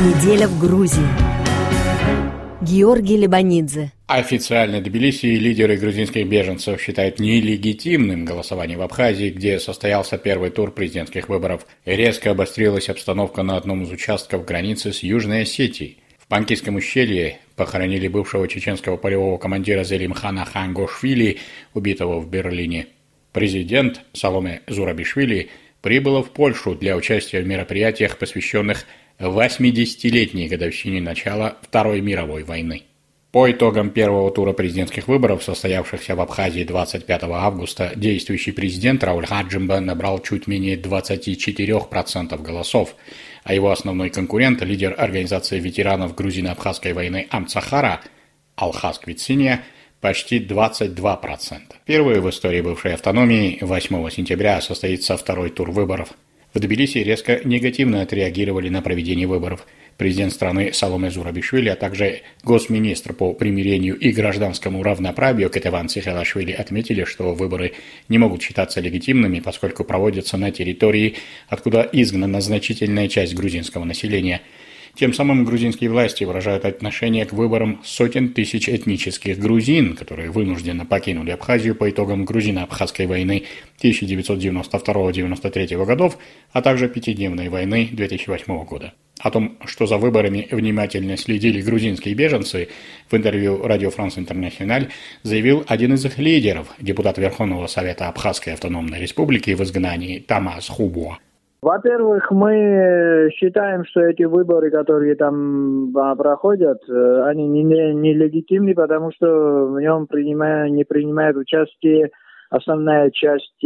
Неделя в Грузии. Георгий Лебанидзе. Официально Тбилиси лидеры грузинских беженцев считают нелегитимным голосование в Абхазии, где состоялся первый тур президентских выборов. Резко обострилась обстановка на одном из участков границы с Южной Осетией. В Панкийском ущелье похоронили бывшего чеченского полевого командира Зелимхана Хангошвили, убитого в Берлине. Президент Саломе Зурабишвили прибыла в Польшу для участия в мероприятиях, посвященных 80-летней годовщине начала Второй мировой войны. По итогам первого тура президентских выборов, состоявшихся в Абхазии 25 августа, действующий президент Рауль Хаджимба набрал чуть менее 24% голосов, а его основной конкурент, лидер организации ветеранов грузино-абхазской войны Амцахара, Алхаз Квициния, почти 22%. Впервые в истории бывшей автономии 8 сентября состоится второй тур выборов – в Тбилиси резко негативно отреагировали на проведение выборов. Президент страны Саломе Зурабишвили, а также госминистр по примирению и гражданскому равноправию Кетеван Цихалашвили отметили, что выборы не могут считаться легитимными, поскольку проводятся на территории, откуда изгнана значительная часть грузинского населения – тем самым грузинские власти выражают отношение к выборам сотен тысяч этнических грузин, которые вынужденно покинули Абхазию по итогам грузино-абхазской войны 1992-1993 годов, а также пятидневной войны 2008 года. О том, что за выборами внимательно следили грузинские беженцы, в интервью Radio France International заявил один из их лидеров, депутат Верховного Совета Абхазской автономной республики в изгнании Тамас Хубуа. Во-первых, мы считаем, что эти выборы, которые там а, проходят, э, они нелегитимны, не, не потому что в нем принимая, не принимает участие основная часть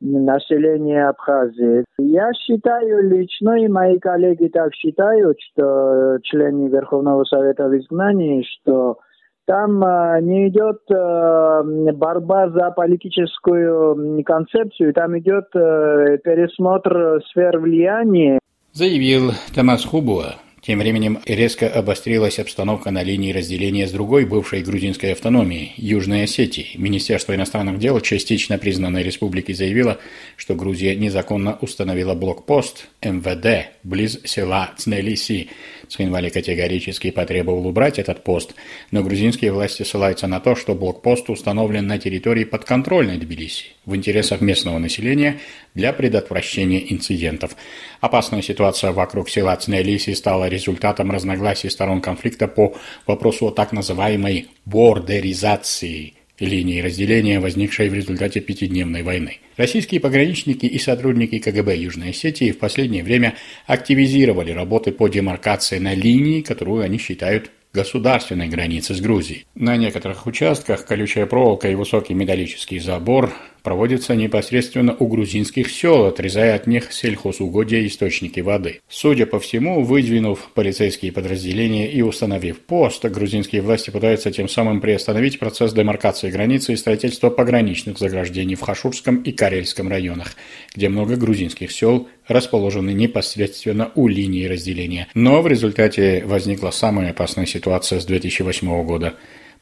населения Абхазии. Я считаю лично, и мои коллеги так считают, что члены Верховного Совета в изгнании, что там э, не идет э, борьба за политическую концепцию, там идет э, пересмотр сфер влияния. Заявил Тамас Хубуа, тем временем резко обострилась обстановка на линии разделения с другой бывшей грузинской автономией – Южной Осетии. Министерство иностранных дел частично признанной республики заявило, что Грузия незаконно установила блокпост МВД близ села Цнелиси. Цхинвали категорически потребовал убрать этот пост, но грузинские власти ссылаются на то, что блокпост установлен на территории подконтрольной Тбилиси в интересах местного населения для предотвращения инцидентов. Опасная ситуация вокруг села Цнелиси стала результатом разногласий сторон конфликта по вопросу о так называемой бордеризации линии разделения, возникшей в результате пятидневной войны. Российские пограничники и сотрудники КГБ Южной Осетии в последнее время активизировали работы по демаркации на линии, которую они считают государственной границы с Грузией. На некоторых участках колючая проволока и высокий металлический забор проводится непосредственно у грузинских сел, отрезая от них сельхозугодия и источники воды. Судя по всему, выдвинув полицейские подразделения и установив пост, грузинские власти пытаются тем самым приостановить процесс демаркации границы и строительства пограничных заграждений в Хашурском и Карельском районах, где много грузинских сел расположены непосредственно у линии разделения. Но в результате возникла самая опасная ситуация с 2008 года.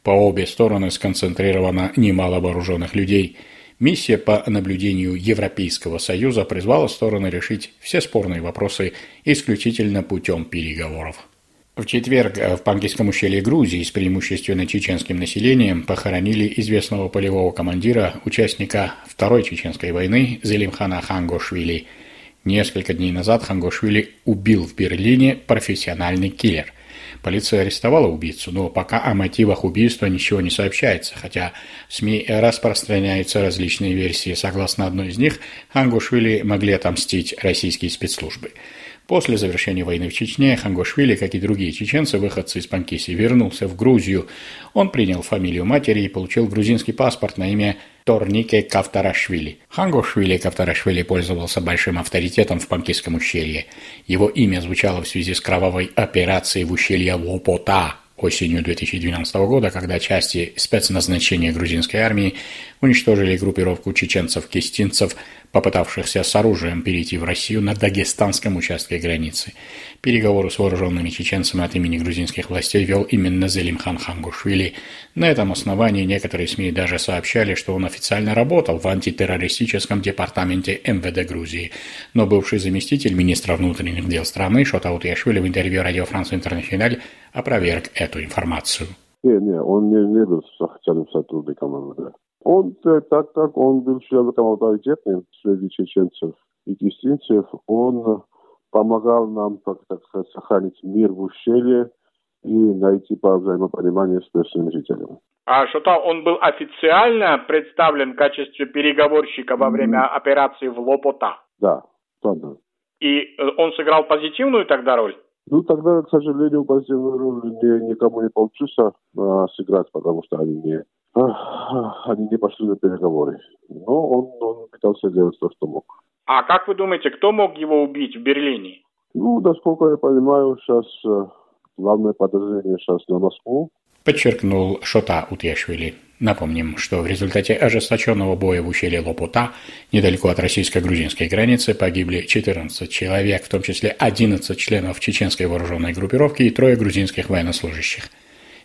По обе стороны сконцентрировано немало вооруженных людей – Миссия по наблюдению Европейского Союза призвала стороны решить все спорные вопросы исключительно путем переговоров. В четверг в Пангийском ущелье Грузии с преимущественно чеченским населением похоронили известного полевого командира, участника Второй Чеченской войны Зелимхана Хангошвили. Несколько дней назад Хангошвили убил в Берлине профессиональный киллер – Полиция арестовала убийцу, но пока о мотивах убийства ничего не сообщается, хотя в СМИ распространяются различные версии. Согласно одной из них, Хангушвили могли отомстить российские спецслужбы. После завершения войны в Чечне Хангошвили, как и другие чеченцы, выходцы из Панкиси, вернулся в Грузию. Он принял фамилию матери и получил грузинский паспорт на имя Торнике Кавтарашвили. Хангошвили Кавтарашвили пользовался большим авторитетом в Панкисском ущелье. Его имя звучало в связи с кровавой операцией в ущелье Лопота осенью 2012 года, когда части спецназначения грузинской армии уничтожили группировку чеченцев-кистинцев попытавшихся с оружием перейти в Россию на дагестанском участке границы. Переговоры с вооруженными чеченцами от имени грузинских властей вел именно Зелимхан Хангушвили. На этом основании некоторые СМИ даже сообщали, что он официально работал в антитеррористическом департаменте МВД Грузии. Но бывший заместитель министра внутренних дел страны Шотаут Яшвили в интервью радио Франс Интернациональ опроверг эту информацию. Не, не, он не, не был официальным сотрудником МВД. Он, э, так как он был человеком авторитетным среди чеченцев и кистинцев, он помогал нам, так, так сказать, сохранить мир в ущелье и найти по взаимопониманию с местными жителями. А что-то он был официально представлен в качестве переговорщика во время операции в Лопота? Да, да. И э, он сыграл позитивную тогда роль? Ну, тогда, к сожалению, позитивную роль не, никому не получилось а, сыграть, потому что они не, а, они не пошли на переговоры. Но он, он пытался делать то, что мог. А как вы думаете, кто мог его убить в Берлине? Ну, насколько я понимаю, сейчас э, главное подозрение сейчас на Москву. Подчеркнул Шота Утешвили. Напомним, что в результате ожесточенного боя в ущелье Лопута, недалеко от российско-грузинской границы, погибли 14 человек, в том числе 11 членов чеченской вооруженной группировки и трое грузинских военнослужащих –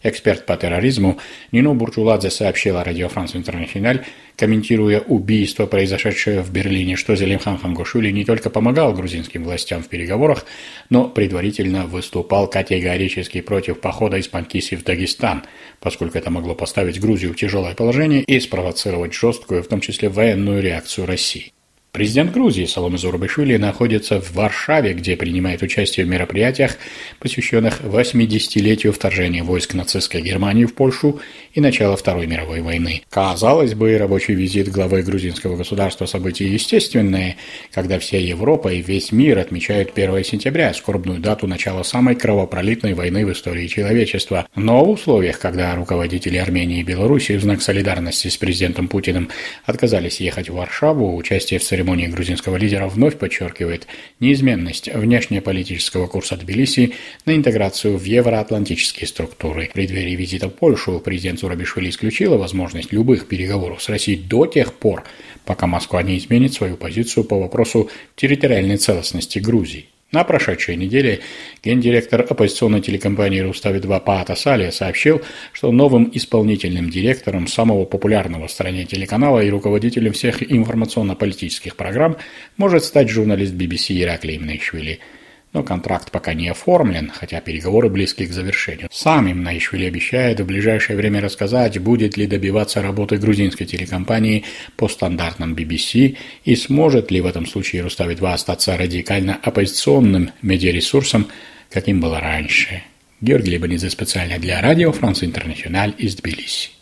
Эксперт по терроризму Нино Бурчуладзе сообщила радио Франс Интернациональ, комментируя убийство, произошедшее в Берлине, что Зелимхан Хангушули не только помогал грузинским властям в переговорах, но предварительно выступал категорически против похода из Панкиси в Дагестан, поскольку это могло поставить Грузию в тяжелое положение и спровоцировать жесткую, в том числе военную реакцию России. Президент Грузии Саломе Зурбашвили находится в Варшаве, где принимает участие в мероприятиях, посвященных 80-летию вторжения войск нацистской Германии в Польшу и начала Второй мировой войны. Казалось бы, рабочий визит главы грузинского государства событие естественное, когда вся Европа и весь мир отмечают 1 сентября, скорбную дату начала самой кровопролитной войны в истории человечества. Но в условиях, когда руководители Армении и Беларуси в знак солидарности с президентом Путиным отказались ехать в Варшаву, участие в церемонии церемонии грузинского лидера вновь подчеркивает неизменность внешнеполитического курса Тбилиси на интеграцию в евроатлантические структуры. В преддверии визита в Польшу президент Зурабишвили исключила возможность любых переговоров с Россией до тех пор, пока Москва не изменит свою позицию по вопросу территориальной целостности Грузии. На прошедшей неделе гендиректор оппозиционной телекомпании «Рустави-2» Паата Салия сообщил, что новым исполнительным директором самого популярного в стране телеканала и руководителем всех информационно-политических программ может стать журналист BBC Ираклий Мнейшвили – но контракт пока не оформлен, хотя переговоры близки к завершению. Сам им Наишвили обещает в ближайшее время рассказать, будет ли добиваться работы грузинской телекомпании по стандартам BBC и сможет ли в этом случае Рустави-2 остаться радикально оппозиционным медиаресурсом, каким было раньше. Георгий Лебанидзе специально для радио Франц Интернациональ из Тбилиси.